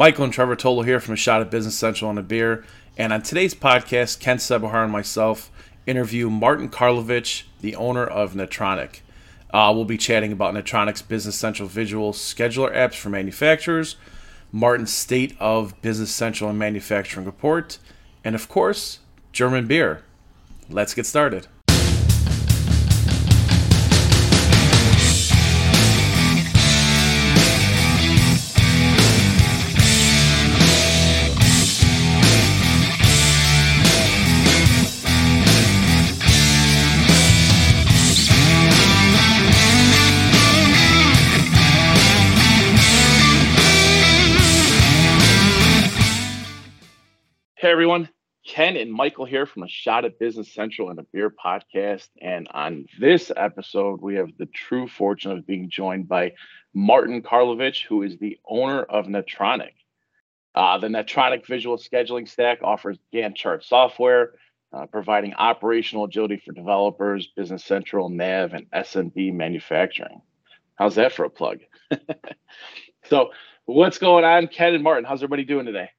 Michael and Trevor Tolo here from a shot at Business Central on a beer. And on today's podcast, Ken Sebahar and myself interview Martin Karlowitsch, the owner of Netronic. Uh, we'll be chatting about Netronic's Business Central visual scheduler apps for manufacturers, Martin's State of Business Central and Manufacturing report, and of course, German beer. Let's get started. Ken and Michael here from a shot at Business Central and a beer podcast. And on this episode, we have the true fortune of being joined by Martin Karlowitsch, who is the owner of Netronic. Uh, the Netronic visual scheduling stack offers Gantt chart software, uh, providing operational agility for developers, Business Central, Nav, and SMB manufacturing. How's that for a plug? so, what's going on, Ken and Martin? How's everybody doing today?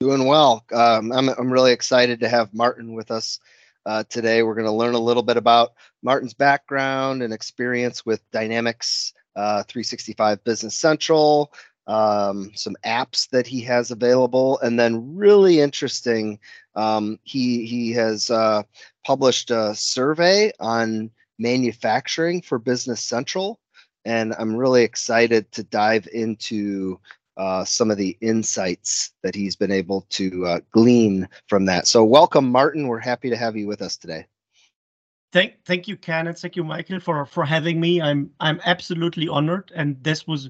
Doing well. Um, I'm, I'm really excited to have Martin with us uh, today. We're going to learn a little bit about Martin's background and experience with Dynamics uh, 365 Business Central, um, some apps that he has available, and then really interesting, um, he he has uh, published a survey on manufacturing for Business Central, and I'm really excited to dive into uh, some of the insights that he's been able to uh, glean from that. So, welcome, Martin. We're happy to have you with us today. Thank, thank you, Ken, and thank you, Michael, for for having me. I'm I'm absolutely honored, and this was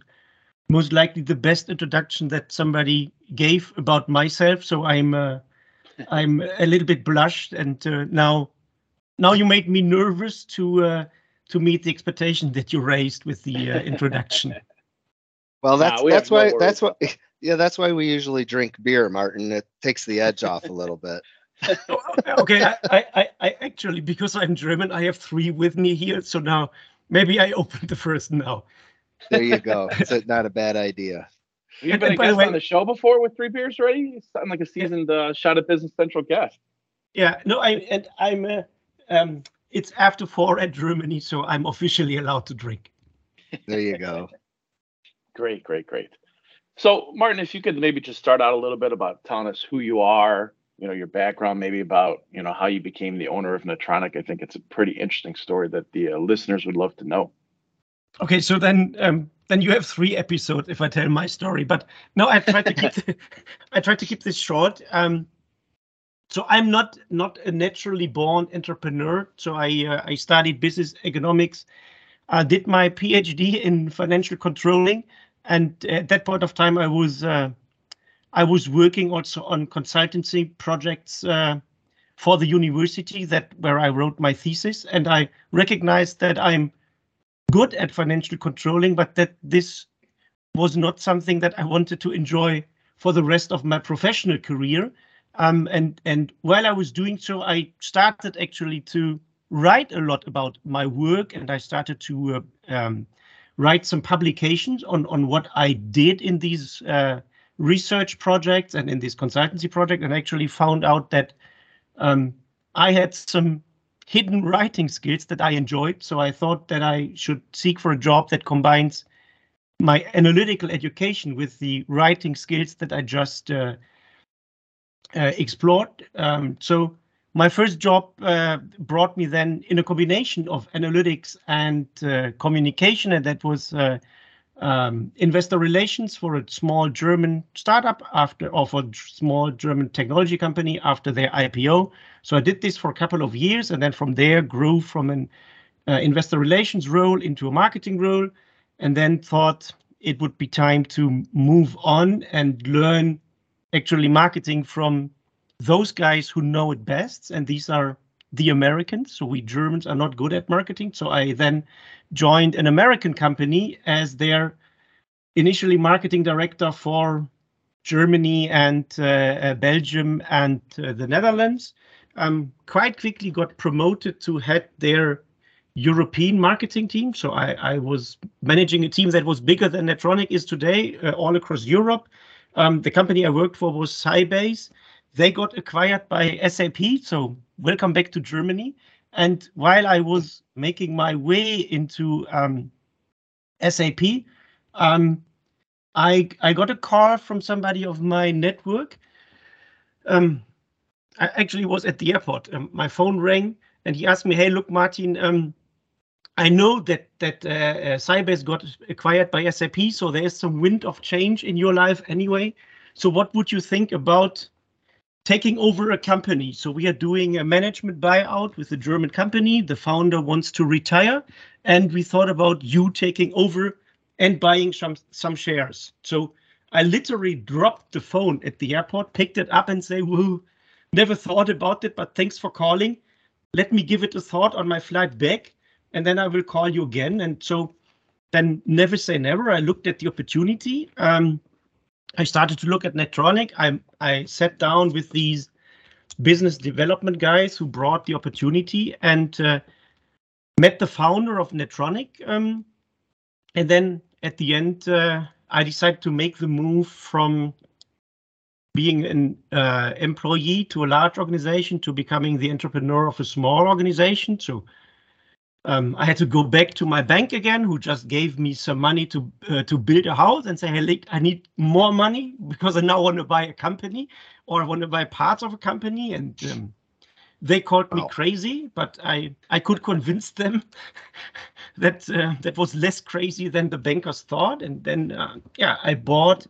most likely the best introduction that somebody gave about myself. So I'm uh, I'm a little bit blushed, and uh, now now you made me nervous to uh, to meet the expectation that you raised with the uh, introduction. Well, that's nah, we that's why no that's what yeah that's why we usually drink beer, Martin. It takes the edge off a little bit. okay, I, I, I actually because I'm German, I have three with me here. So now maybe I open the first now. There you go. It's a, not a bad idea. You've been a guest way, on the show before with three beers already. You sound like a seasoned uh, shot at Business Central guest. Yeah, no, I and I'm. Uh, um, it's after four at Germany, so I'm officially allowed to drink. There you go. Great, great, great. So, Martin, if you could maybe just start out a little bit about telling us who you are, you know, your background, maybe about, you know, how you became the owner of Netronic. I think it's a pretty interesting story that the uh, listeners would love to know. Okay, so then um, then you have three episodes if I tell my story, but no, I try to keep the, I try to keep this short. Um, so I'm not not a naturally born entrepreneur. So I uh, I studied business economics, I did my PhD in financial controlling, and at that point of time i was uh, i was working also on consultancy projects uh, for the university that where i wrote my thesis. And i recognized that i'm good at financial controlling but that this was not something that i wanted to enjoy for the rest of my professional career. Um, and and while i was doing so i started actually to write a lot about my work and i started to uh, um, write some publications on on what I did in these uh, research projects and in this consultancy project, and actually found out that um, I had some hidden writing skills that I enjoyed. So I thought that I should seek for a job that combines my analytical education with the writing skills that I just uh, uh, explored. Um, so my first job uh, brought me then in a combination of analytics and uh, communication, and that was uh, um, investor relations for a small German startup after, or for a small German technology company after their IPO. So I did this for a couple of years, and then from there grew from an uh, investor relations role into a marketing role, and then thought it would be time to move on and learn actually marketing from those guys who know it best, and these are the Americans. So we Germans are not good at marketing. So I then joined an American company as their initially marketing director for Germany and uh, uh, Belgium and uh, the Netherlands. Um, quite quickly got promoted to head their European marketing team. So I, I, was managing a team that was bigger than Netronic is today, uh, all across Europe. Um, the company I worked for was Sybase. They got acquired by SAP. So welcome back to Germany. And while I was making my way into um, SAP, um, I I got a call from somebody of my network. Um, I actually was at the airport. Um, my phone rang, and he asked me, "Hey, look, Martin, um, I know that that uh, uh, Sybase got acquired by SAP, so there is some wind of change in your life anyway. So, what would you think about taking over a company? So, we are doing a management buyout with a German company. The founder wants to retire, and we thought about you taking over and buying some some shares. So, I literally dropped the phone at the airport, picked it up, and say, "Woo." Never thought about it, but thanks for calling. Let me give it a thought on my flight back and then I will call you again. And so then never say never. I looked at the opportunity. Um, I started to look at Netronic. I, I sat down with these business development guys who brought the opportunity and uh, met the founder of Netronic. Um, and then at the end, uh, I decided to make the move from being an uh, employee to a large organization to becoming the entrepreneur of a small organization. So um, I had to go back to my bank again, who just gave me some money to uh, to build a house, and say, "Hey, I need more money because I now want to buy a company, or I want to buy parts of a company." And um, they called me wow. crazy, but I I could convince them that uh, that was less crazy than the bankers thought. And then uh, yeah, I bought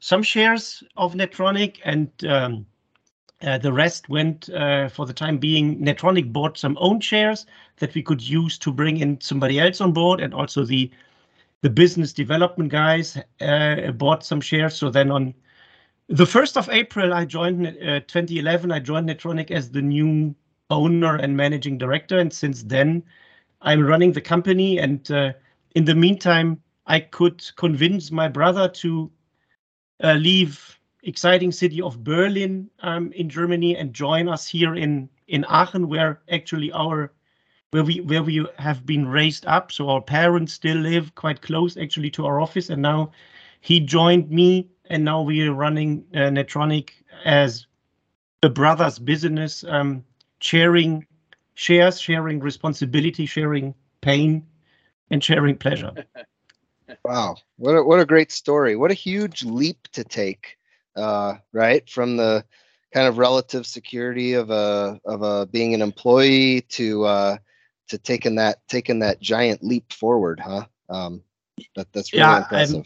some shares of Netronic and. Um, uh, the rest went uh, for the time being. Netronic bought some own shares that we could use to bring in somebody else on board, and also the the business development guys uh, bought some shares. So then on the first of April, I joined uh, 2011. I joined Netronic as the new owner and managing director, and since then, I'm running the company. And uh, in the meantime, I could convince my brother to leave exciting city of Berlin um, in Germany and join us here in in Aachen, where actually our where we where we have been raised up. So our parents still live quite close actually to our office, and now he joined me, and now we are running uh, Netronic as the brothers' business, um, sharing shares, sharing responsibility, sharing pain, and sharing pleasure. wow, what a, what a great story! What a huge leap to take uh, right? From the kind of relative security of a of a being an employee to uh, to taking that taking that giant leap forward, huh? Um, that that's really yeah, impressive. Um,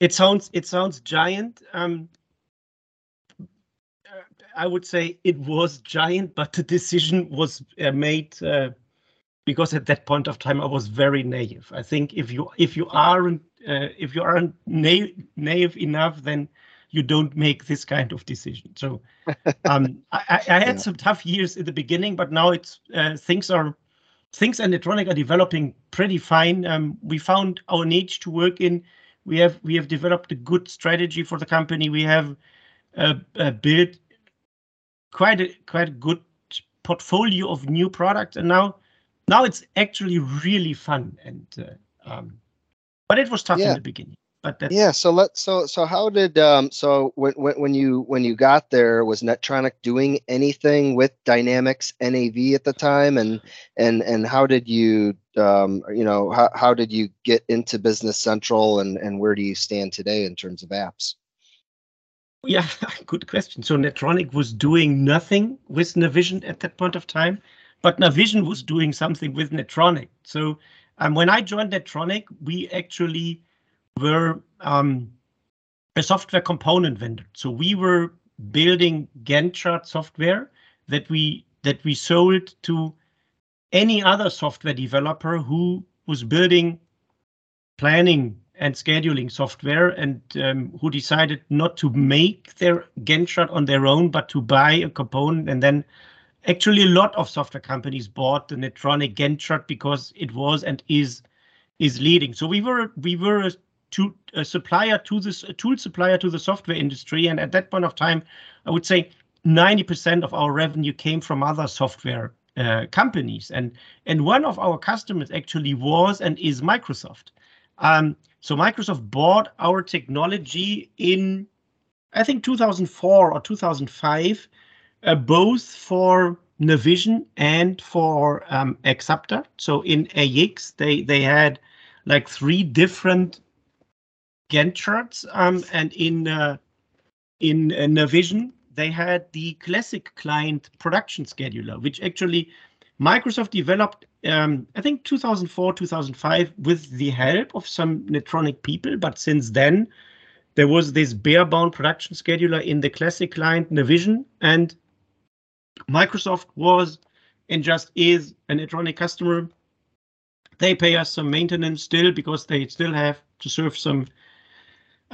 it sounds it sounds giant. Um, I would say it was giant, but the decision was uh, made uh, because at that point of time I was very naive. I think if you if you aren't uh, if you aren't na- naive enough, then you don't make this kind of decision. So um, I, I, had yeah. some tough years in the beginning, but now it's uh, things are things and Netronic are developing pretty fine. Um, we found our niche to work in. We have we have developed a good strategy for the company. We have uh, uh, built quite a quite a good portfolio of new products, and now now it's actually really fun. And uh, um, but it was tough yeah. in the beginning but that's yeah so let so so how did um so when, when when you when you got there was netronic doing anything with dynamics nav at the time? And and and how did you um you know how, how did you get into business central and and where do you stand today in terms of apps? Yeah good question. So netronic was doing nothing with navision at that point of time but navision was doing something with netronic. So um, when i joined netronic we actually were um, a software component vendor. So we were building Gantt software that we that we sold to any other software developer who was building planning and scheduling software and um, who decided not to make their Gantt on their own, but to buy a component. And then actually a lot of software companies bought the Netronic Gantt because it was and is is leading. So we were we were to a supplier to this tool supplier to the software industry. And at that point of time, I would say 90% of our revenue came from other software uh, companies, and and one of our customers actually was and is Microsoft. Um, so Microsoft bought our technology in, I think 2004 or 2005, uh, both for Navision and for um. So in AX, they they had like three different Gantt charts, um, and in uh, in uh, Navision they had the classic client production scheduler, which actually Microsoft developed, um, I think 2004, 2005, with the help of some Netronic people. But since then, there was this bare-bound production scheduler in the classic client Navision, and Microsoft was and just is an Netronic customer. They pay us some maintenance still because they still have to serve some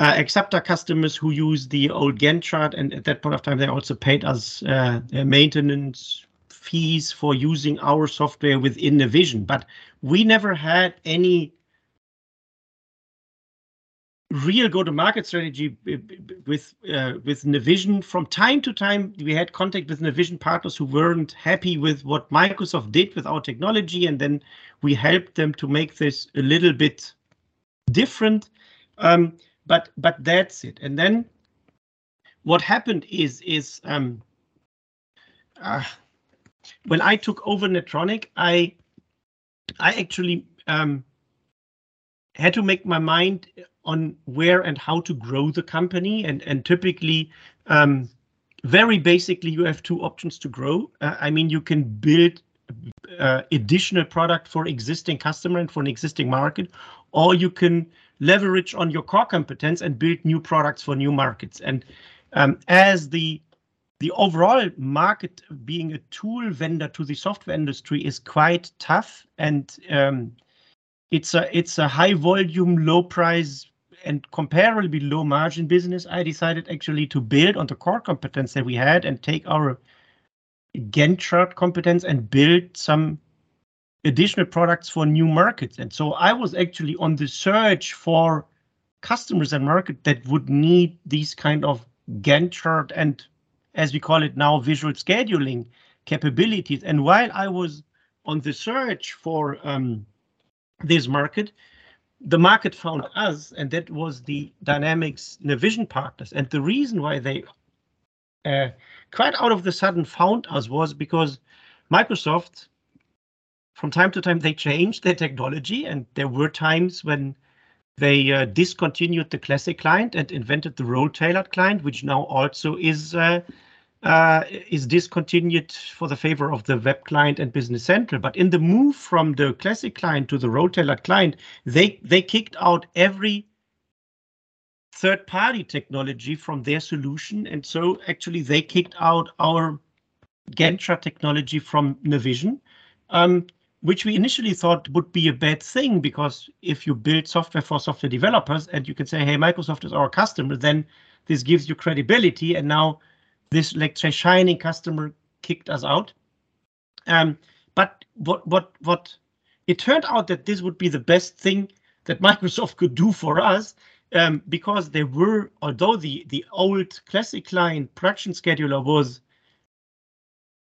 uh, our customers who use the old Gantt chart, and at that point of time, they also paid us uh, maintenance fees for using our software within Navision. But we never had any real go-to-market strategy with uh, with Navision. From time to time, we had contact with Navision partners who weren't happy with what Microsoft did with our technology, and then we helped them to make this a little bit different. Um, but but that's it. And then what happened is is um, uh, when I took over Netronic, I I actually um, had to make my mind on where and how to grow the company, and and typically. Um, very basically, you have two options to grow. Uh, I mean, you can build uh, additional product for existing customer and for an existing market, or you can leverage on your core competence and build new products for new markets. And um, as the the overall market being a tool vendor to the software industry is quite tough and um, it's a it's a high volume low price and comparably low margin business i decided actually to build on the core competence that we had and take our gantt chart competence and build some additional products for new markets. And so I was actually on the search for customers and market that would need these kind of Gantt chart and as we call it now, visual scheduling capabilities. And while I was on the search for um, this market, the market found us, and that was the Dynamics Navision partners. And the reason why they uh, quite out of the sudden found us was because Microsoft from time to time they changed their technology, and there were times when they uh, discontinued the classic client and invented the role-tailored client, which now also is uh, uh, is discontinued for the favor of the web client and Business Central. But in the move from the classic client to the role-tailored client, they they kicked out every third-party technology from their solution, and so actually they kicked out our chart technology from Navision. Um, which we initially thought would be a bad thing because if you build software for software developers and you can say, hey, Microsoft is our customer, then this gives you credibility. And now this like shining customer kicked us out. Um, but what what what it turned out that this would be the best thing that Microsoft could do for us um, because there were, although the the old classic client production scheduler was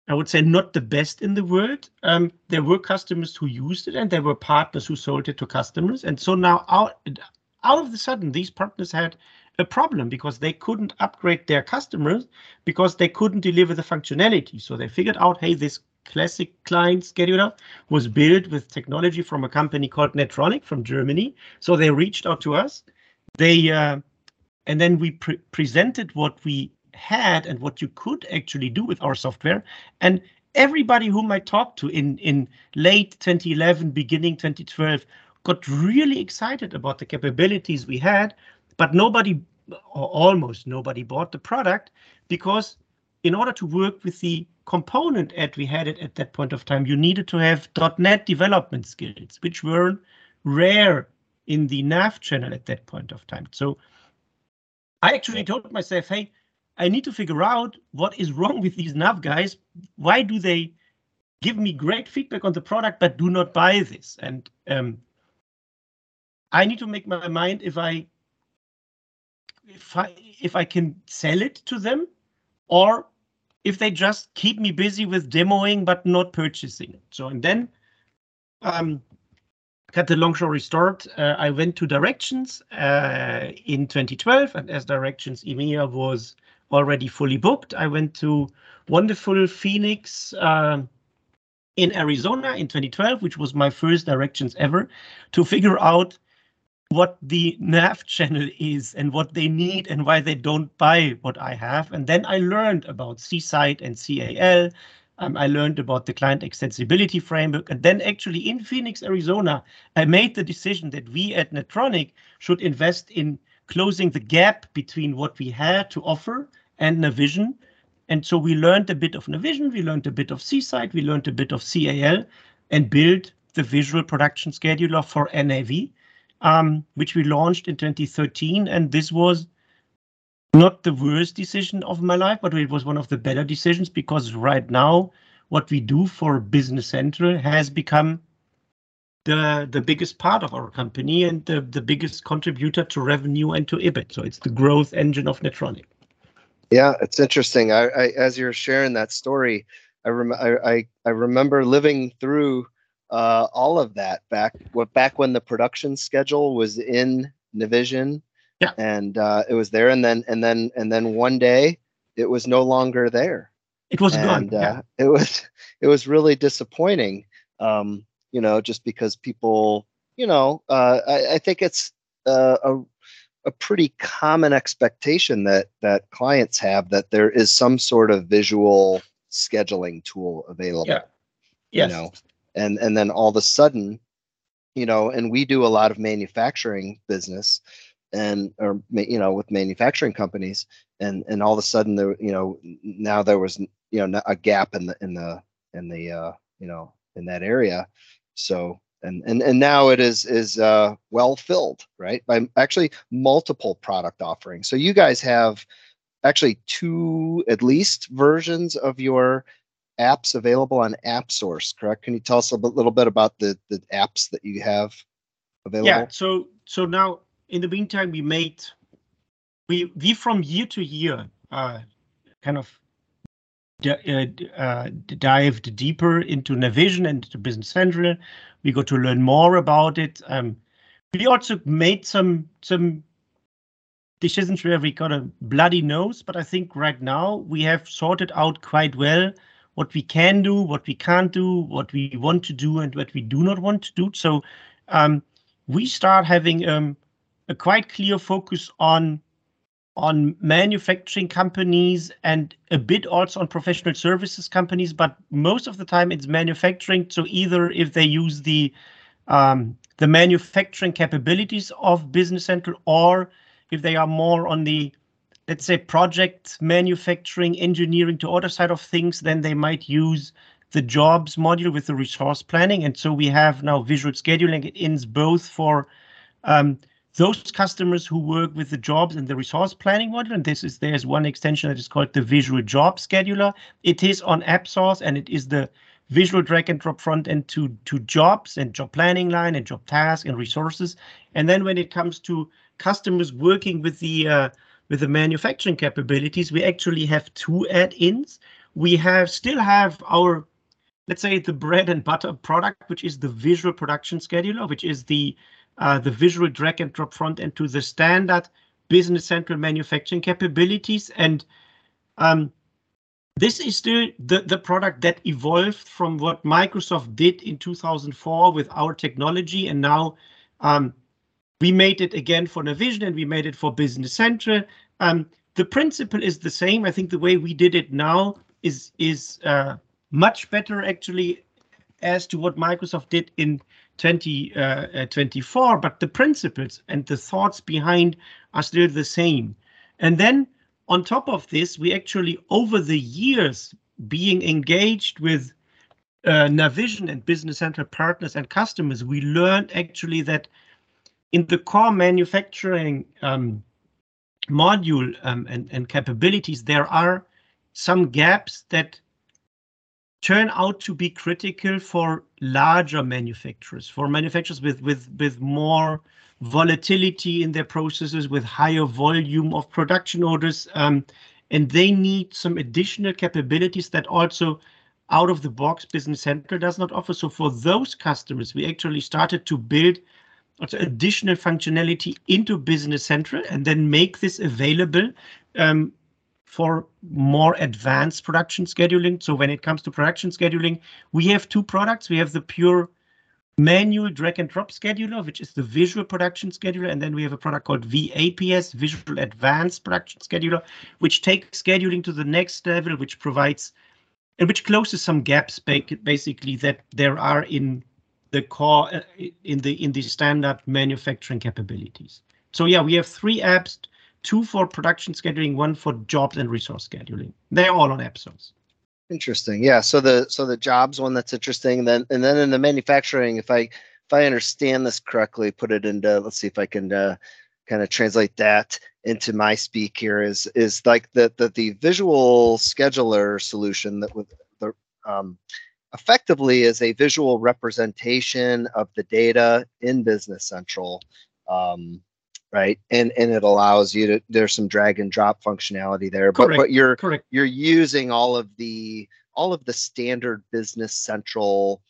I would say not the best in the world. Um, there were customers who used it and there were partners who sold it to customers. And so now out, out of the sudden, these partners had a problem because they couldn't upgrade their customers because they couldn't deliver the functionality. So they figured out, hey, this classic client scheduler was built with technology from a company called Netronic from Germany. So they reached out to us. They uh, and then we pre presented what we had and what you could actually do with our software. And everybody whom I talked to in, in late 2011, beginning 2012, got really excited about the capabilities we had, but nobody, or almost nobody, bought the product because in order to work with the component ad we had it at that point of time, you needed to have .NET development skills, which were rare in the nav channel at that point of time. So I actually told myself, hey, I need to figure out what is wrong with these nav guys. Why do they give me great feedback on the product but do not buy this? And um, I need to make my mind if I if I if I can sell it to them or if they just keep me busy with demoing but not purchasing. So and then um, cut the long story short, uh, I went to Directions uh, in 2012, and as Directions EMEA was already fully booked, I went to wonderful Phoenix uh, in Arizona in 2012, which was my first Directions ever, to figure out what the nav channel is and what they need and why they don't buy what I have. And then I learned about C/SIDE and CAL. Um, I learned about the client extensibility framework. And then actually in Phoenix, Arizona, I made the decision that we at Netronic should invest in closing the gap between what we had to offer and Navision. And so we learned a bit of Navision, we learned a bit of C/SIDE, we learned a bit of CAL and built the visual production scheduler for NAV um, which we launched in 2013. And this was not the worst decision of my life, but it was one of the better decisions because right now, what we do for Business Central has become the the biggest part of our company and the, the biggest contributor to revenue and to EBIT. So it's the growth engine of Netronic. Yeah, it's interesting. I, I as you're sharing that story, I, rem- I, I remember living through uh, all of that back what back when the production schedule was in Navision. Yeah. And uh, it was there, and then and then and then one day it was no longer there. It was and, gone. Uh. It was it was really disappointing. Um, you know, just because people, you know, uh, I, I think it's uh, a a pretty common expectation that that clients have that there is some sort of visual scheduling tool available. Yeah. Yes. You know, and and then all of a sudden you know and we do a lot of manufacturing business and or you know with manufacturing companies and and all of a sudden there you know now there was you know a gap in the in the in the uh you know in that area so and and and now it is is uh well filled right by actually multiple product offerings so you guys have actually two at least versions of your apps available on App Source, correct? Can you tell us a little bit about the, the apps that you have available? Yeah, so so now in the meantime, we made we we from year to year uh, kind of uh, uh, dived deeper into Navision and into Business Central. We got to learn more about it. Um, we also made some some decisions where we got a bloody nose, but I think right now we have sorted out quite well what we can do, what we can't do, what we want to do, and what we do not want to do. So um, we start having um, a quite clear focus on on manufacturing companies and a bit also on professional services companies, but most of the time it's manufacturing. So either if they use the um, the manufacturing capabilities of Business Central, or if they are more on the let's say project manufacturing engineering to order side of things then they might use the jobs module with the resource planning and so we have now visual scheduling it ins both for um, those customers who work with the jobs and the resource planning module and this is there's one extension that is called the visual job scheduler it is on AppSource and it is the visual drag and drop front end to to jobs and job planning line and job task and resources and then when it comes to customers working with the uh, with the manufacturing capabilities, we actually have two add-ins. We have still have our, let's say, the bread and butter product, which is the visual production scheduler, which is the uh, the visual drag and drop front end to the standard Business Central manufacturing capabilities. And um, this is still the, the product that evolved from what Microsoft did in 2004 with our technology. And now um, we made it again for Navision and we made it for Business Central. Um, the principle is the same. I think the way we did it now is is uh, much better actually as to what Microsoft did in 2024, uh, uh but the principles and the thoughts behind are still the same. And then on top of this, we actually over the years being engaged with uh, Navision and Business Central partners and customers, we learned actually that in the core manufacturing um, module um, and, and capabilities, there are some gaps that turn out to be critical for larger manufacturers, for manufacturers with, with, with more volatility in their processes, with higher volume of production orders. Um, and they need some additional capabilities that also out of the box Business Central does not offer. So for those customers, we actually started to build additional functionality into Business Central and then make this available um, for more advanced production scheduling. So when it comes to production scheduling, we have two products. We have the pure manual drag and drop scheduler, which is the visual production scheduler. And then we have a product called VAPS, Visual Advanced Production Scheduler, which takes scheduling to the next level, which provides and which closes some gaps basically that there are in the core uh, in the in the standard manufacturing capabilities. So yeah, we have three apps two for production scheduling, one for jobs and resource scheduling. They're all on AppSource. Interesting. Yeah. So the so the jobs one that's interesting. Then and then in the manufacturing, if I if I understand this correctly, put it into let's see if I can uh, kind of translate that into my speak here is is like the the, the visual scheduler solution that with the um, effectively is a visual representation of the data in Business Central. Um, right? And and it allows you to there's some drag and drop functionality there but but you're correct. you're using all of the all of the standard business central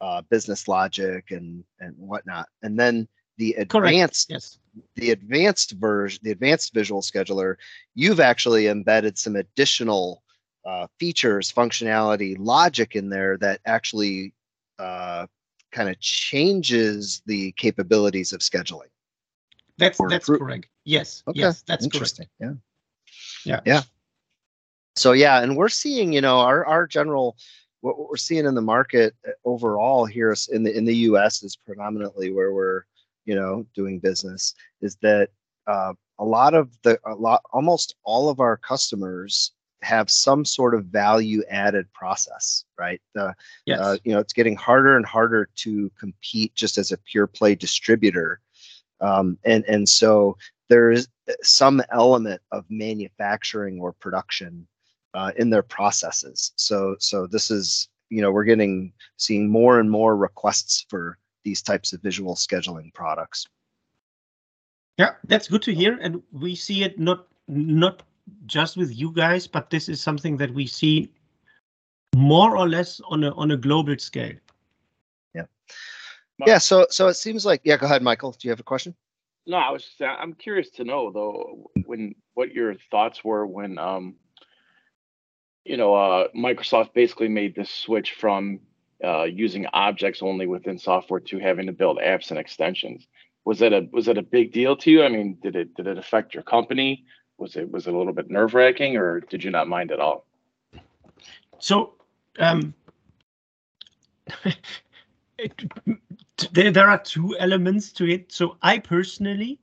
uh, business logic and and whatnot. And then the advanced yes. the advanced version the advanced visual scheduler you've actually embedded some additional uh, features functionality logic in there that actually uh, kind of changes the capabilities of scheduling that's that's correct. Yes. Okay. Yes, that's interesting. Correct. Yeah. Yeah. Yeah. So yeah, and we're seeing, you know, our our general what we're seeing in the market uh, overall here in the in the U.S. is predominantly where we're, you know, doing business is that uh, a lot of the a lot almost all of our customers have some sort of value added process, right? The, yes. Uh, you know, it's getting harder and harder to compete just as a pure play distributor um, and and so there is some element of manufacturing or production uh, in their processes. So so this is you know we're getting seeing more and more requests for these types of visual scheduling products. Yeah, that's good to hear, and we see it not not just with you guys, but this is something that we see more or less on a on a global scale. Yeah, so so it seems like yeah. Go ahead, Michael. Do you have a question? No, I was. Just, I'm curious to know though when what your thoughts were when um, you know, uh, Microsoft basically made this switch from uh, using objects only within software to having to build apps and extensions. Was that a was that a big deal to you? I mean, did it did it affect your company? Was it was it a little bit nerve wracking, or did you not mind at all? So, um, it, there, there are two elements to it. So I personally,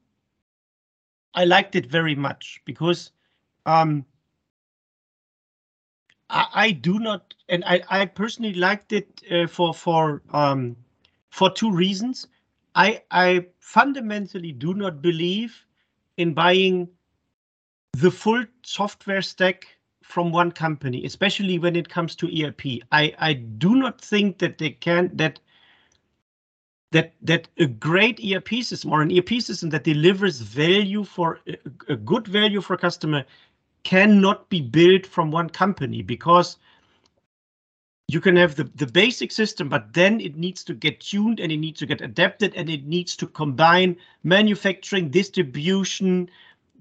I liked it very much because um, I, I do not, and I, I personally liked it uh, for for um, for two reasons. I I fundamentally do not believe in buying the full software stack from one company, especially when it comes to ERP. I I do not think that they can that that that a great ERP system or an ERP system that delivers value for a, good value for customer cannot be built from one company because you can have the, the basic system, but then it needs to get tuned and it needs to get adapted and it needs to combine manufacturing, distribution,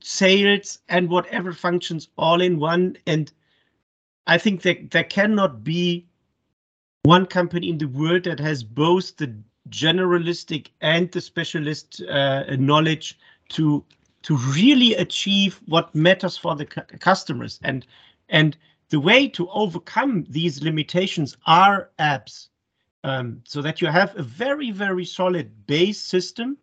sales, and whatever functions all in one. And I think that there cannot be one company in the world that has both the generalistic and the specialist uh, knowledge to to really achieve what matters for the cu customers. And and the way to overcome these limitations are apps. Um, so that you have a very very solid base system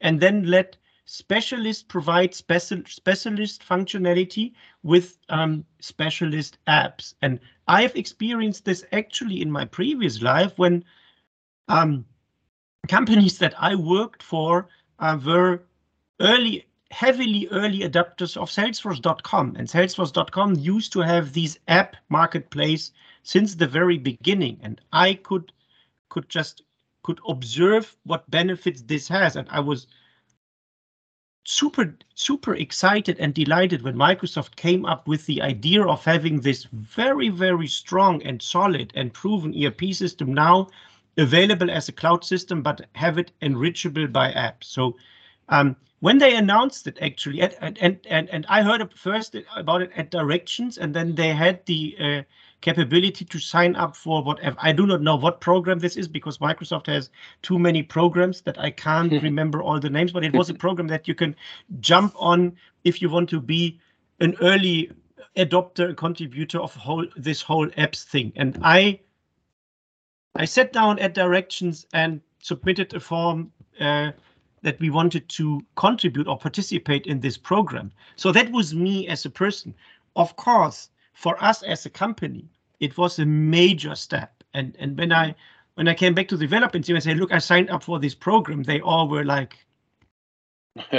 and then let specialists provide special specialist functionality with um, specialist apps. And i've experienced this actually in my previous life when um, companies that I worked for uh, were early, heavily early adopters of Salesforce.com. And Salesforce.com used to have these app marketplace since the very beginning. And I could could just could observe what benefits this has. And I was super super excited and delighted when Microsoft came up with the idea of having this very very strong and solid and proven ERP system now available as a cloud system, but have it enrichable by apps. So um, when they announced it, actually, and and and, and I heard first about it at Directions, and then they had the uh, capability to sign up for whatever. I do not know what program this is because Microsoft has too many programs that I can't remember all the names. But it was a program that you can jump on if you want to be an early adopter, contributor of whole this whole apps thing. And I I sat down at Directions and submitted a form uh, that we wanted to contribute or participate in this program. So that was me as a person. Of course, for us as a company, it was a major step. And and when I when I came back to the development team and said, look, I signed up for this program, they all were like,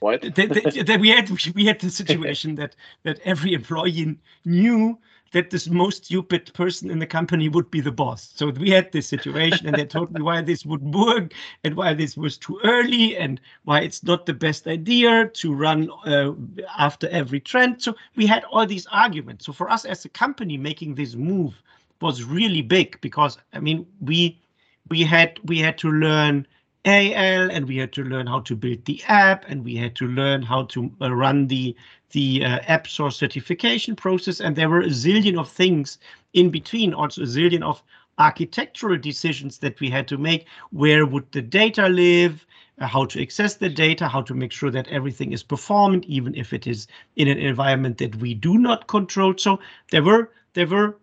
what? they, they, we had we had the situation that that every employee knew that this most stupid person in the company would be the boss. So we had this situation, and they told me why this would work and why this was too early and why it's not the best idea to run uh, after every trend. So we had all these arguments. So for us as a company, making this move was really big because I mean we we had we had to learn AL and we had to learn how to build the app and we had to learn how to uh, run the the uh, app source certification process and there were a zillion of things in between also a zillion of architectural decisions that we had to make. Where would the data live? Uh, how to access the data? How to make sure that everything is performant even if it is in an environment that we do not control? So there were there were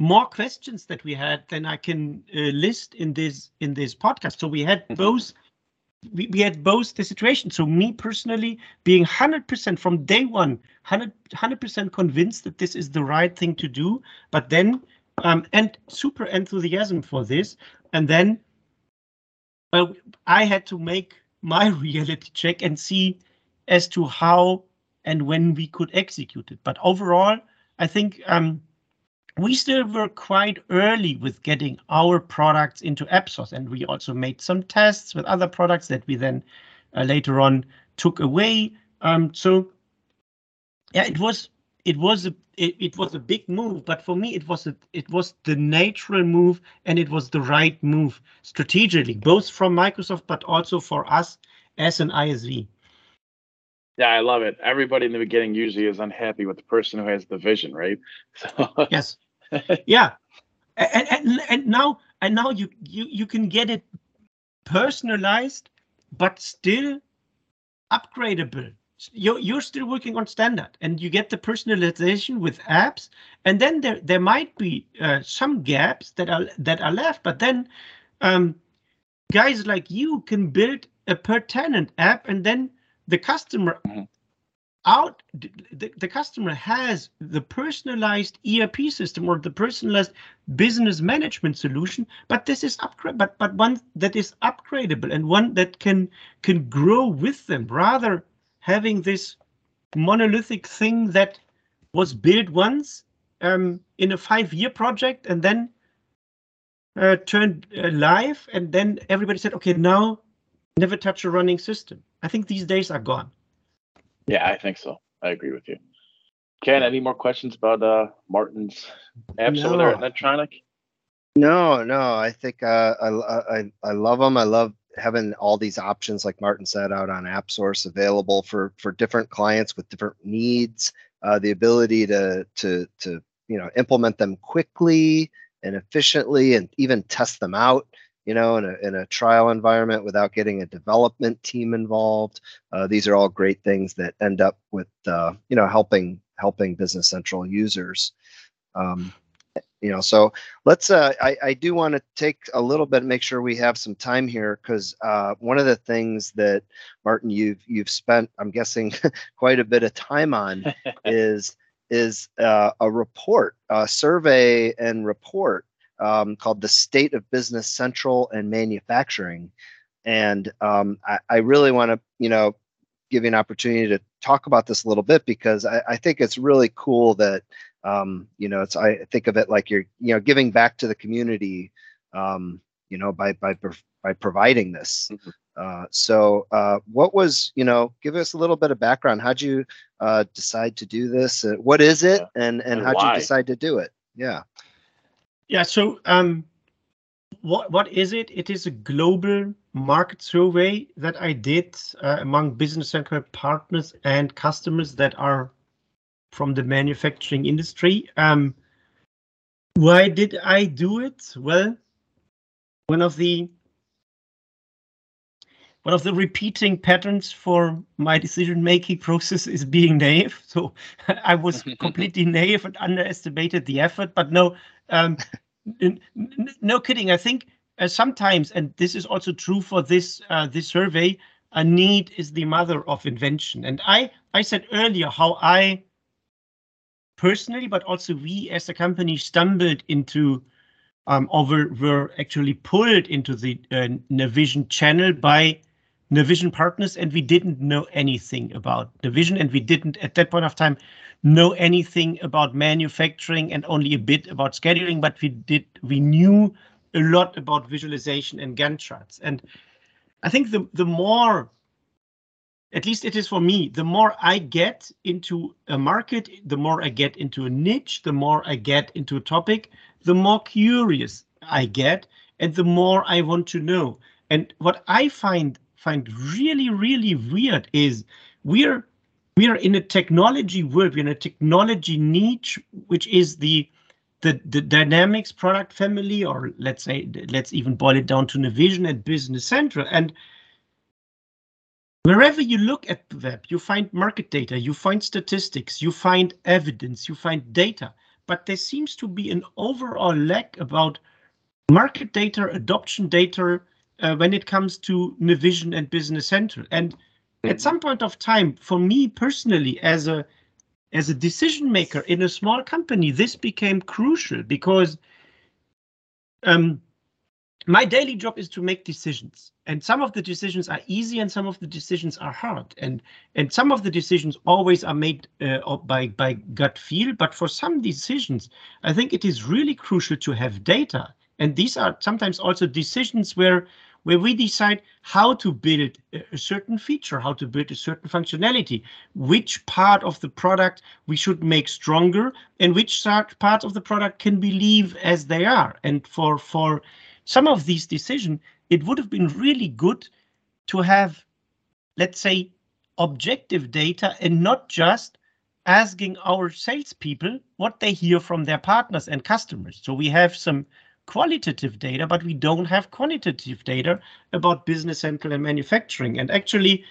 more questions that we had than I can uh, list in this in this podcast. So we had mm-hmm. both we, we had both the situation. So me personally being 100% from day one, 100 percent convinced that this is the right thing to do, but then um, and super enthusiasm for this, and then well, I had to make my reality check and see as to how and when we could execute it. But overall, I think um, we still were quite early with getting our products into AppSource, and we also made some tests with other products that we then uh, later on took away. Um, so yeah, it was it was a it, it, was a big move, but for me it was a it was the natural move and it was the right move strategically, both from Microsoft but also for us as an ISV. Yeah, I love it. Everybody in the beginning usually is unhappy with the person who has the vision, right? So yes, yeah, and, and and now and now you you you can get it personalized, but still upgradable. You're you're still working on standard, and you get the personalization with apps, and then there there might be uh, some gaps that are that are left, but then um, guys like you can build a per tenant app, and then the customer mm-hmm out the, the customer has the personalized ERP system or the personalized business management solution, but this is upgrade, but but one that is upgradable and one that can can grow with them rather having this monolithic thing that was built once um, in a five-year project and then uh, turned uh, live, and then everybody said, okay, now never touch a running system. I think these days are gone. Yeah, I think so. I agree with you. Ken, any more questions about uh, Martin's apps no. over there at Netronic? No, no. I think uh, I, I I love them. I love having all these options, like Martin said, out on AppSource available for for different clients with different needs. Uh, the ability to to to you know implement them quickly and efficiently, and even test them out you know, in a, in a trial environment without getting a development team involved. Uh, these are all great things that end up with, uh, you know, helping helping Business Central users. Um, you know, so let's. Uh, I, I do want to take a little bit, make sure we have some time here, because uh, one of the things that Martin, you've you've spent, I'm guessing, quite a bit of time on, is is uh, a report, a survey and report um, called the State of Business Central and Manufacturing. And um, I, I, really want to, you know, give you an opportunity to talk about this a little bit because I, I think it's really cool that, um, you know, it's I think of it like you're, you know, giving back to the community, um, you know, by by by providing this. Mm-hmm. Uh, so, uh, what was you know? Give us a little bit of background. How'd you uh, decide to do this? Uh, what is it, and and, And how'd why? you decide to do it? Yeah. Yeah. So, um, what what is it? It is a global market survey that I did uh, among Business Central partners and customers that are from the manufacturing industry. Um, why did I do it? Well, one of the one of the repeating patterns for my decision making process is being naive. So I was completely naive and underestimated the effort. But no, um, n- n- no kidding. I think uh, sometimes, and this is also true for this uh, this survey, a need is the mother of invention. And I I said earlier how I personally, but also we as a company stumbled into um, or were, were actually pulled into the uh, Navision channel by Navision partners, and we didn't know anything about Navision, and we didn't at that point of time know anything about manufacturing and only a bit about scheduling, but we did we knew a lot about visualization and Gantt charts. And I think the the more at least it is for me, the more I get into a market, the more I get into a niche, the more I get into a topic, the more curious I get, and the more I want to know. And what I find find really, really weird is we're we are in a technology world, we're in a technology niche, which is the the, the dynamics product family, or let's say let's even boil it down to Navision and Business Central. And Wherever you look at the web, you find market data, you find statistics, you find evidence, you find data, but there seems to be an overall lack about market data, adoption data uh, when it comes to Navision and Business Central. And at some point of time, for me personally, as a as a decision maker in a small company, this became crucial because um, my daily job is to make decisions. And some of the decisions are easy and some of the decisions are hard. And and some of the decisions always are made uh, by by gut feel. But for some decisions i think it is really crucial to have data. And these are sometimes also decisions where where we decide how to build a certain feature how to build a certain functionality which part of the product we should make stronger and which part of the product can we leave as they are and for for some of these decisions, it would have been really good to have, let's say, objective data and not just asking our salespeople what they hear from their partners and customers. So we have some qualitative data, but we don't have quantitative data about business central and manufacturing. And actually,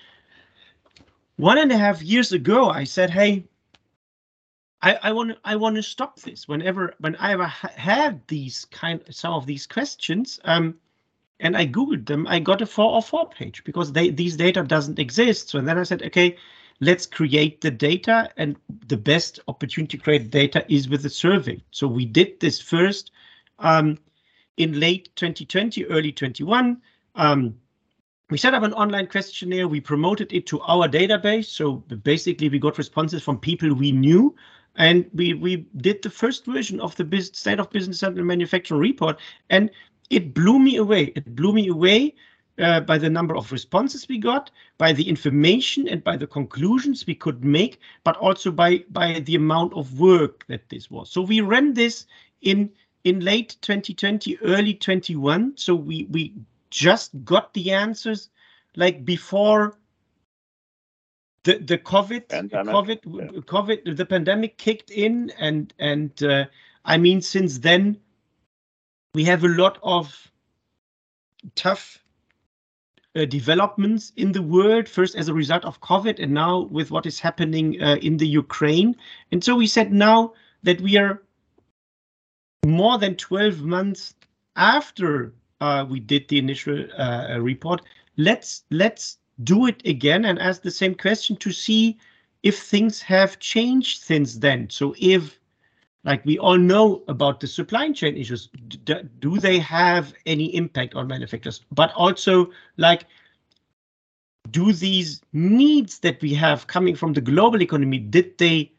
one and a half years ago, I said, hey, I, want to I want to stop this. Whenever when I ever ha had these kind some of these questions um and I googled them I got a 404 page because they these data doesn't exist. So then I said okay let's create the data and the best opportunity to create data is with the survey. So we did this first um in late 2020 early 21 um we set up an online questionnaire. We promoted it to our database. So basically we got responses from people we knew. And we we did the first version of the Bus- state of business and manufacturing report. And it blew me away. It blew me away uh, by the number of responses we got by the information and by the conclusions we could make but also by by the amount of work that this was. So we ran this in in late 2020 early 21 so we we just got the answers like before the the COVID Pandemic, COVID yeah. COVID the pandemic kicked in and and uh, I mean since then we have a lot of tough uh, developments in the world first as a result of COVID and now with what is happening uh, in the Ukraine and so we said now that we are more than 12 months after uh, we did the initial uh, report let's let's do it again and ask the same question to see if things have changed since then. So if, like we all know about the supply chain issues, do they have any impact on manufacturers? But also, like, do these needs that we have coming from the global economy, did they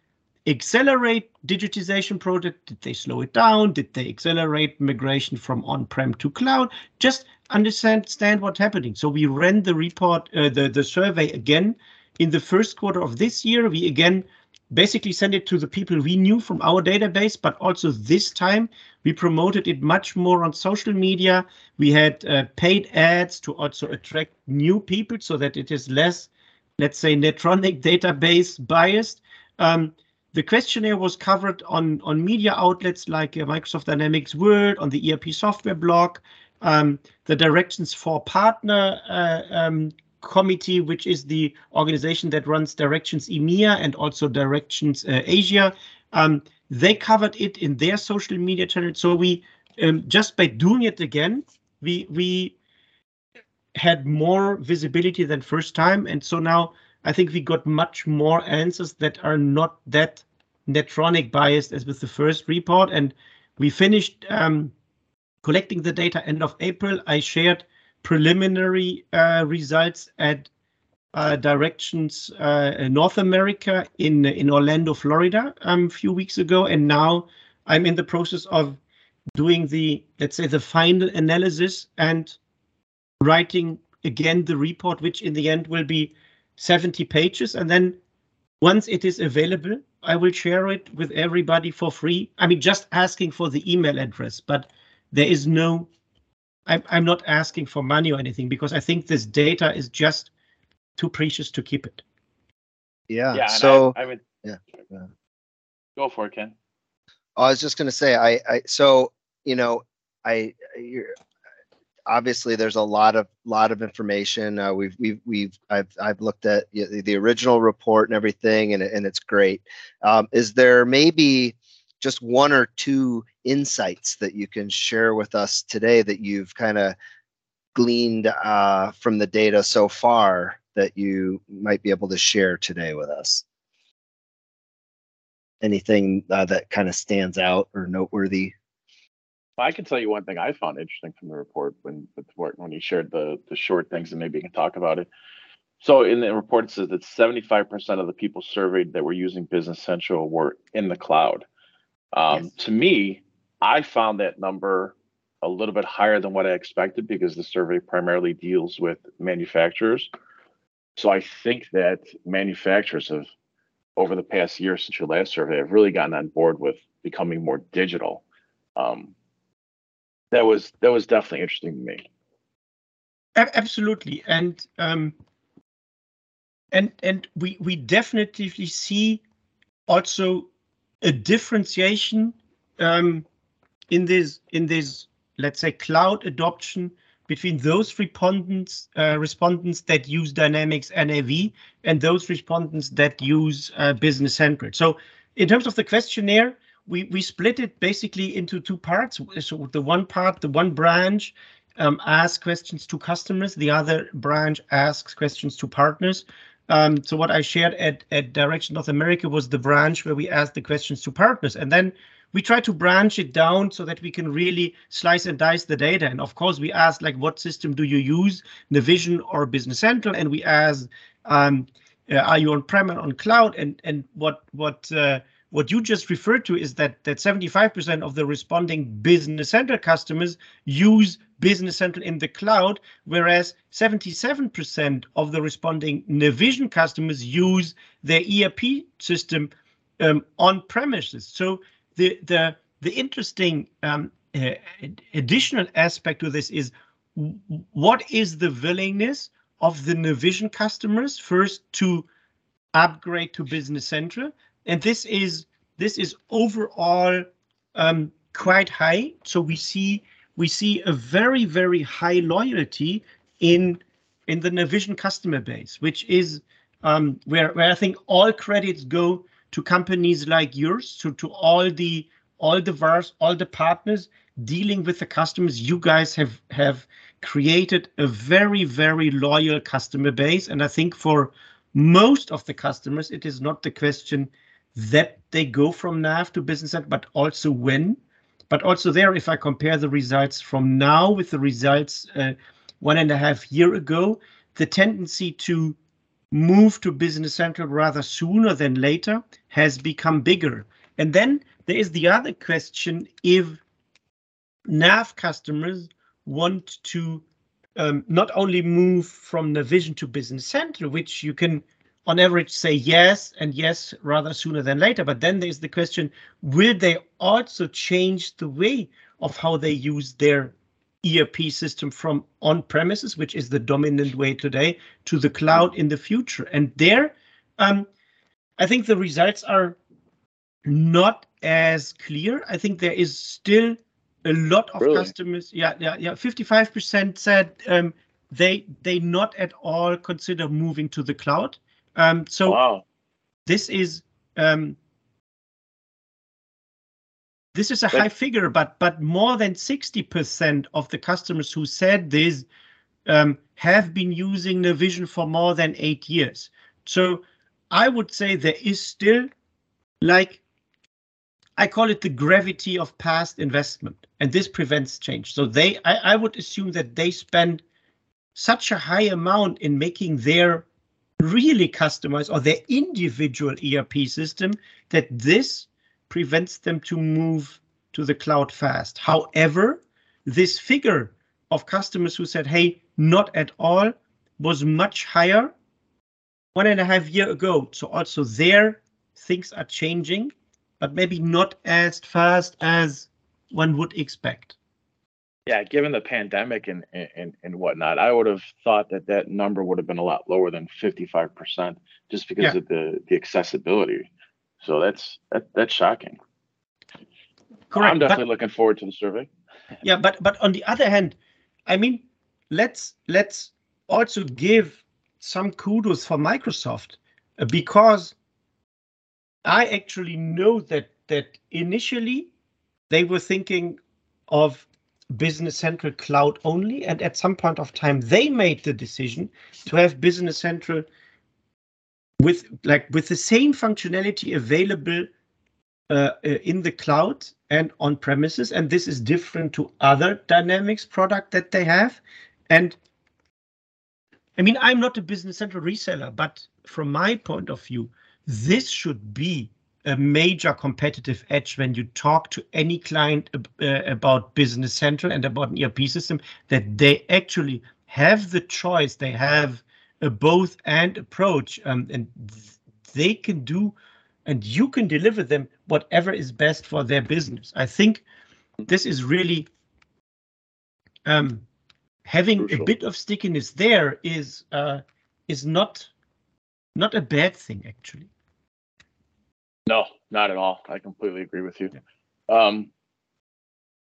accelerate digitization project? Did they slow it down? Did they accelerate migration from on-prem to cloud? Just understand what's happening. So we ran the report, uh, the, the survey again in the first quarter of this year. We again basically sent it to the people we knew from our database, but also this time we promoted it much more on social media. We had uh, paid ads to also attract new people so that it is less, let's say, Netronic database biased. Um, the questionnaire was covered on, on media outlets like uh, Microsoft Dynamics World, on the ERP software blog, um, the Directions for Partner uh, um, Committee, which is the organization that runs Directions EMEA and also Directions uh, Asia. Um, they covered it in their social media channel. So we um, just by doing it again, we we had more visibility than first time, and so now I think we got much more answers that are not that Netronic biased as with the first report. And we finished um, collecting the data end of April. I shared preliminary uh, results at uh, Directions uh, North America in in Orlando, Florida, um, a few weeks ago, and now I'm in the process of doing the let's say the final analysis and writing again the report, which in the end will be 70 pages, and then once it is available, I will share it with everybody for free. I mean, just asking for the email address, but there is no, I'm, I'm not asking for money or anything because I think this data is just too precious to keep it. Yeah. yeah so, I, I would, yeah, yeah. Go for it, Ken. I was just going to say, I, I, so, you know, I, you're, obviously there's a lot of lot of information. Uh, we've we've we've I've I've looked at the, original report and everything, and and it's great. Um, is there maybe just one or two insights that you can share with us today that you've kind of gleaned uh, from the data so far that you might be able to share today with us? Anything uh, that kind of stands out or noteworthy? I can tell you one thing I found interesting from the report when when he shared the the short things, and maybe you can talk about it. So in the report, it says that 75% of the people surveyed that were using Business Central were in the cloud. Um, yes. To me, I found that number a little bit higher than what I expected because the survey primarily deals with manufacturers. So I think that manufacturers have, over the past year since your last survey, have really gotten on board with becoming more digital. Um, that was that was definitely interesting to me. Absolutely, and um, and and we we definitely see also a differentiation um, in this in this let's say cloud adoption between those respondents uh, respondents that use Dynamics NAV and those respondents that use uh, Business Central. So in terms of the questionnaire, we we split it basically into two parts. So the one part, the one branch um, asks questions to customers, the other branch asks questions to partners. Um, so what I shared at, at Direction North America was the branch where we asked the questions to partners. And then we try to branch it down so that we can really slice and dice the data. And of course, we asked like, what system do you use, Navision or Business Central? And we asked, um, uh, are you on-prem or on cloud? And and what what uh, what you just referred to is that that 75% of the responding Business Central customers use Business Central in the cloud, whereas 77% of the responding Navision customers use their ERP system um, on premises. So the the the interesting um, uh, additional aspect to this is what is the willingness of the Navision customers first to upgrade to Business Central, and this is this is overall um, quite high. So we see we see a very very high loyalty in in the Navision customer base, which is um, where where I think all credits go to companies like yours, to to all the all the VARs, all the partners dealing with the customers. You guys have have created a very very loyal customer base, and I think for most of the customers, it is not the question that they go from NAV to business central, but also when. But also there, if I compare the results from now with the results uh, one and a half year ago, the tendency to move to business central rather sooner than later has become bigger. And then there is the other question if NAV customers want to um, not only move from Navision to business central, which you can on average say yes and yes rather sooner than later. But then there's the question, will they also change the way of how they use their ERP system from on premises, which is the dominant way today, to the cloud in the future? And there, um, I think the results are not as clear. I think there is still a lot of really? customers. Yeah, yeah, yeah. Fifty-five percent said um, they they not at all consider moving to the cloud. Um, so wow. this is um, this is a high figure, but but more than sixty percent of the customers who said this um, have been using Navision for more than eight years. So I would say there is still like I call it the gravity of past investment, and this prevents change. So they, I, I would assume that they spend such a high amount in making their really customize or their individual ERP system that this prevents them to move to the cloud fast. However, this figure of customers who said, hey, not at all, was much higher one and a half year ago. So also there, things are changing, but maybe not as fast as one would expect yeah, given the pandemic and, and and whatnot, I would have thought that that number would have been a lot lower than 55% just because yeah. of the the accessibility. So that's that that's shocking. Correct. I'm definitely but, looking forward to the survey. Yeah, but but on the other hand, I mean, let's let's also give some kudos for Microsoft uh, because I actually know that that initially they were thinking of Business Central Cloud only. And at some point of time, they made the decision to have Business Central with like with the same functionality available uh, uh, in the cloud and on premises. And this is different to other Dynamics product that they have. And I mean, I'm not a Business Central reseller, but from my point of view, this should be a major competitive edge when you talk to any client uh, about Business Central and about an ERP system that they actually have the choice. They have a both and approach, um, and they can do, and you can deliver them whatever is best for their business. I think this is really um, having Crucial. a bit of stickiness there is uh, is not not a bad thing actually. No, not at all. I completely agree with you. Um,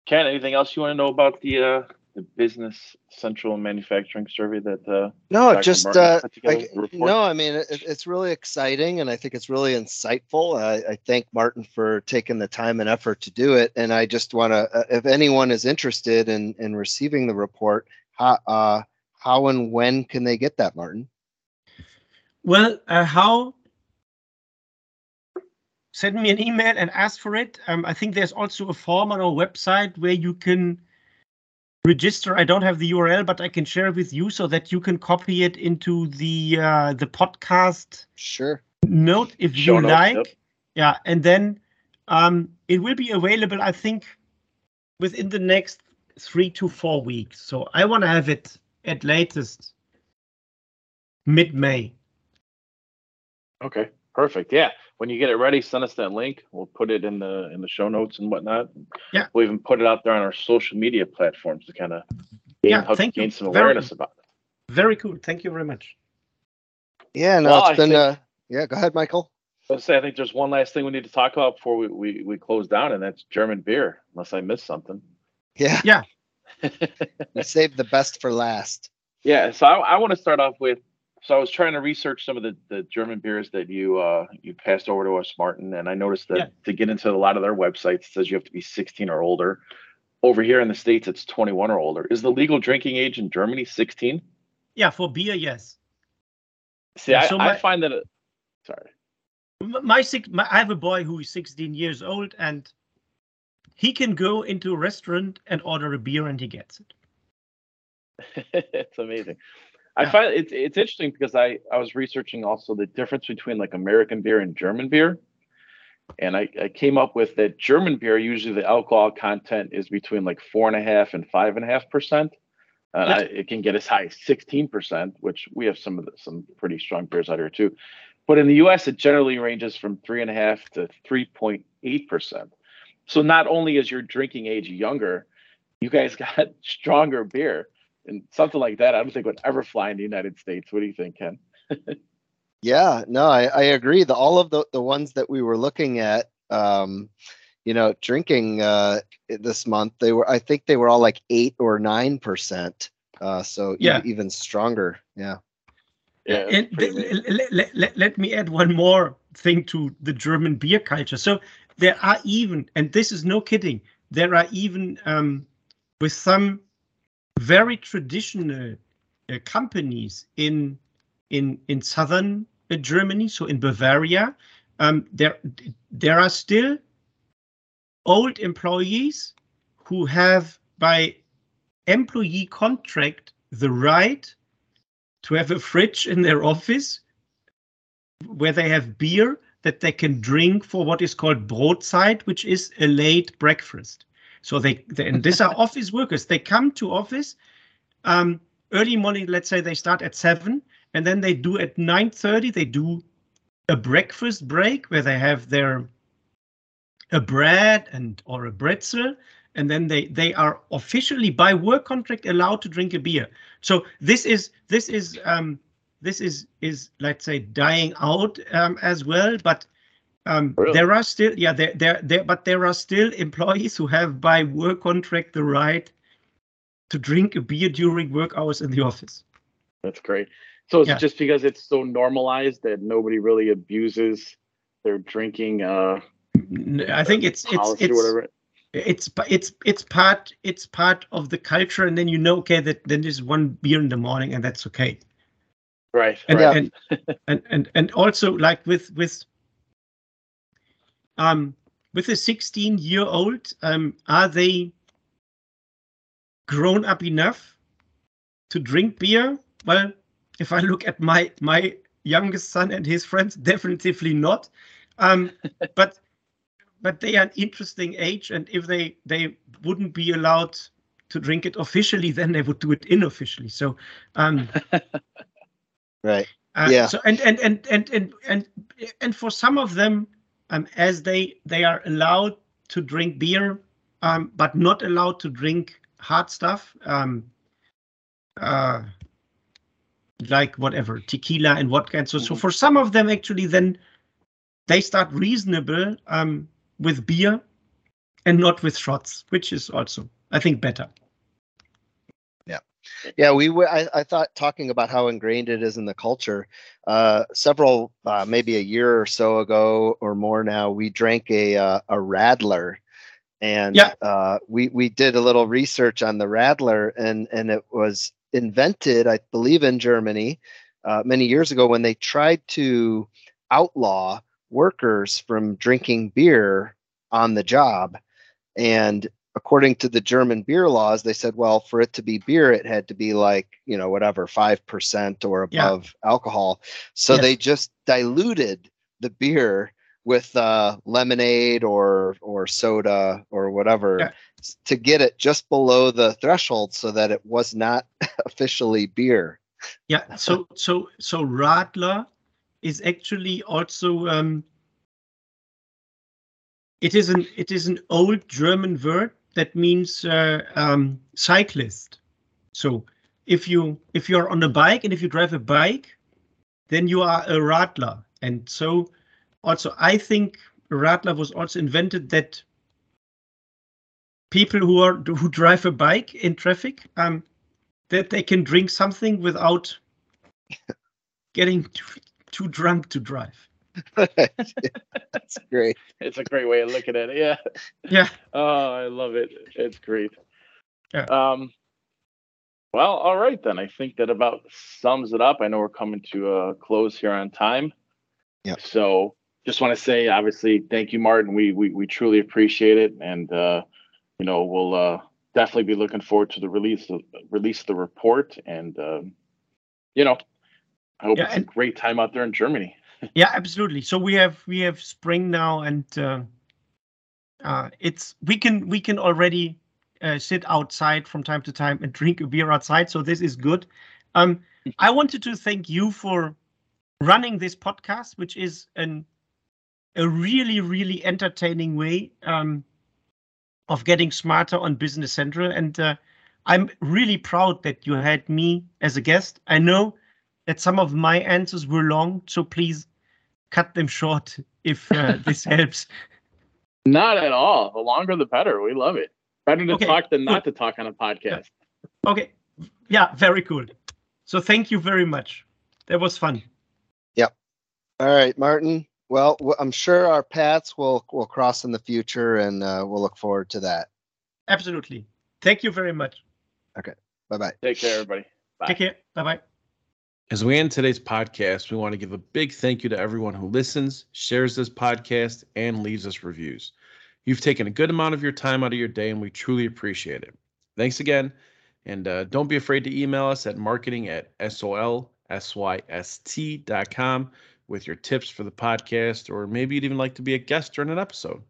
Ken, anything else you want to know about the uh, the business central manufacturing survey that uh, no Dr. just uh, I, no i mean it, it's really exciting and i think it's really insightful I, I, thank martin for taking the time and effort to do it and i just want to uh, if anyone is interested in in receiving the report how uh, how and when can they get that martin well uh, how send me an email and ask for it. Um, I think there's also a form on our website where you can register. I don't have the URL, but I can share it with you so that you can copy it into the uh, the podcast. Sure. Note if Show you notes, like. Yep. Yeah, and then um, it will be available. I think within the next three to four weeks. So I want to have it at latest mid May. Okay, perfect. Yeah when you get it ready, send us that link. We'll put it in the in the show notes and whatnot. Yeah. We'll even put it out there on our social media platforms to kind of gain, yeah, thank gain you. some awareness very, about it. Very cool. Thank you very much. Yeah, no, well, it's been think, uh yeah, go ahead, Michael. Let's say I think there's one last thing we need to talk about before we, we, we close down, and that's German beer, unless I missed something. Yeah. Yeah. we saved the best for last. Yeah. So I, I want to start off with so I was trying to research some of the, the German beers that you uh, you passed over to us, Martin, and I noticed that yeah. to get into a lot of their websites, it says you have to be 16 or older. Over here in the states, it's 21 or older. Is the legal drinking age in Germany 16? Yeah, for beer, yes. See, yeah, I, so my, I, find that. It, sorry. My, my I have a boy who is 16 years old, and he can go into a restaurant and order a beer, and he gets it. it's amazing. I find it's it's interesting because I I was researching also the difference between like American beer and German beer, and I, I came up with that German beer usually the alcohol content is between like four and a half and five and a half percent, Uh, I- it can get as high as 16%, which we have some of the, some pretty strong beers out here too. But in the US, it generally ranges from three and a half to 3.8%. So not only is your drinking age younger, you guys got stronger beer. And something like that, I don't think would ever fly in the United States. What do you think, Ken? Yeah, no, I, I agree. The all of the, the ones that we were looking at, um, you know, drinking uh, this month, they were I think they were all like eight or nine percent. Uh, so e- Yeah. even stronger. Yeah. Yeah, and th- let, let, let, let me add one more thing to the German beer culture. So there are even, and this is no kidding, there are even um, with some very traditional uh, companies in in in southern uh, Germany, so in Bavaria, um, there there are still old employees who have by employee contract the right to have a fridge in their office where they have beer that they can drink for what is called Brotzeit, which is a late breakfast. So they, they and these are office workers. They come to office um, early morning. Let's say they start at seven, and then they do at nine thirty. They do a breakfast break where they have their a bread and or a bretzel, and then they they are officially by work contract allowed to drink a beer. So this is this is um, this is is let's say dying out um, as well, but um, Really? there are still yeah there there there but there are still employees who have by work contract the right to drink a beer during work hours in the office. That's great. So it's Yeah. just because it's so normalized that nobody really abuses their drinking uh, I think it's it's it's whatever. it's it's it's part it's part of the culture, and then you know okay that then there's one beer in the morning and that's okay. Right. and right. and, and and and also like with with um with a 16 year old um are they grown up enough to drink beer well if i look at my my youngest son and his friends definitely not um but but they are an interesting age and if they they wouldn't be allowed to drink it officially then they would do it unofficially so um Right. uh, Yeah. So and and and and and and and for some of them, um, as they they are allowed to drink beer, um, but not allowed to drink hard stuff, um, uh, like whatever tequila and vodka. And so so Mhm. for some of them, actually, then they start reasonable um, with beer and not with shots, which is also I think better. Yeah, we. w- I, I thought talking about how ingrained it is in the culture. Uh, several, uh, maybe a year or so ago or more now, we drank a uh, a Radler, and Yeah. uh, we we did a little research on the Radler, and and it was invented, I believe, in Germany uh, many years ago when they tried to outlaw workers from drinking beer on the job, and according to the German beer laws, they said, well, for it to be beer, it had to be like, you know, whatever, 5% or Yeah. above alcohol. So Yes. they just diluted the beer with uh, lemonade or or soda or whatever Yeah. to get it just below the threshold so that it was not officially beer. Yeah. So so so Radler is actually also um, it is an it is an old German word that means uh, um, cyclist. So if you if you're on a bike and if you drive a bike, then you are a Radler. And so also I think Radler was also invented that people who are who drive a bike in traffic um, that they can drink something without getting too, too drunk to drive. That's great. It's a great way of looking at it. Yeah. Yeah. Oh, I love it. It's great. Yeah. Um, well, all right then. I think that about sums it up. I know we're coming to a close here on time. Yeah. So just want to say, obviously, thank you, Martin. We we we truly appreciate it, and uh, you know we'll uh, definitely be looking forward to the release of release of the report, and um, you know, I hope Yeah, it's and- a great time out there in Germany. Yeah, absolutely. So we have we have spring now, and uh, uh, it's we can we can already uh, sit outside from time to time and drink a beer outside. So this is good. Um, I wanted to thank you for running this podcast, which is an a really really entertaining way um, of getting smarter on Business Central, and uh, I'm really proud that you had me as a guest. I know that some of my answers were long, so please cut them short if uh, this helps. Not at all. The longer the better. We love it. Better to Okay, talk than not to talk on a podcast. Okay, yeah, very cool. So thank you very much. That was fun. Yep. All right, Martin. Well, I'm sure our paths will will cross in the future, and uh, we'll look forward to that. Absolutely. Thank you very much. Okay. Bye bye. Take care, everybody. Bye. Take care. Bye bye. As we end today's podcast, we want to give a big thank you to everyone who listens, shares this podcast, and leaves us reviews. You've taken a good amount of your time out of your day, and we truly appreciate it. Thanks again. And uh, don't be afraid to email us at marketing at solsyst.com with your tips for the podcast, or maybe you'd even like to be a guest during an episode.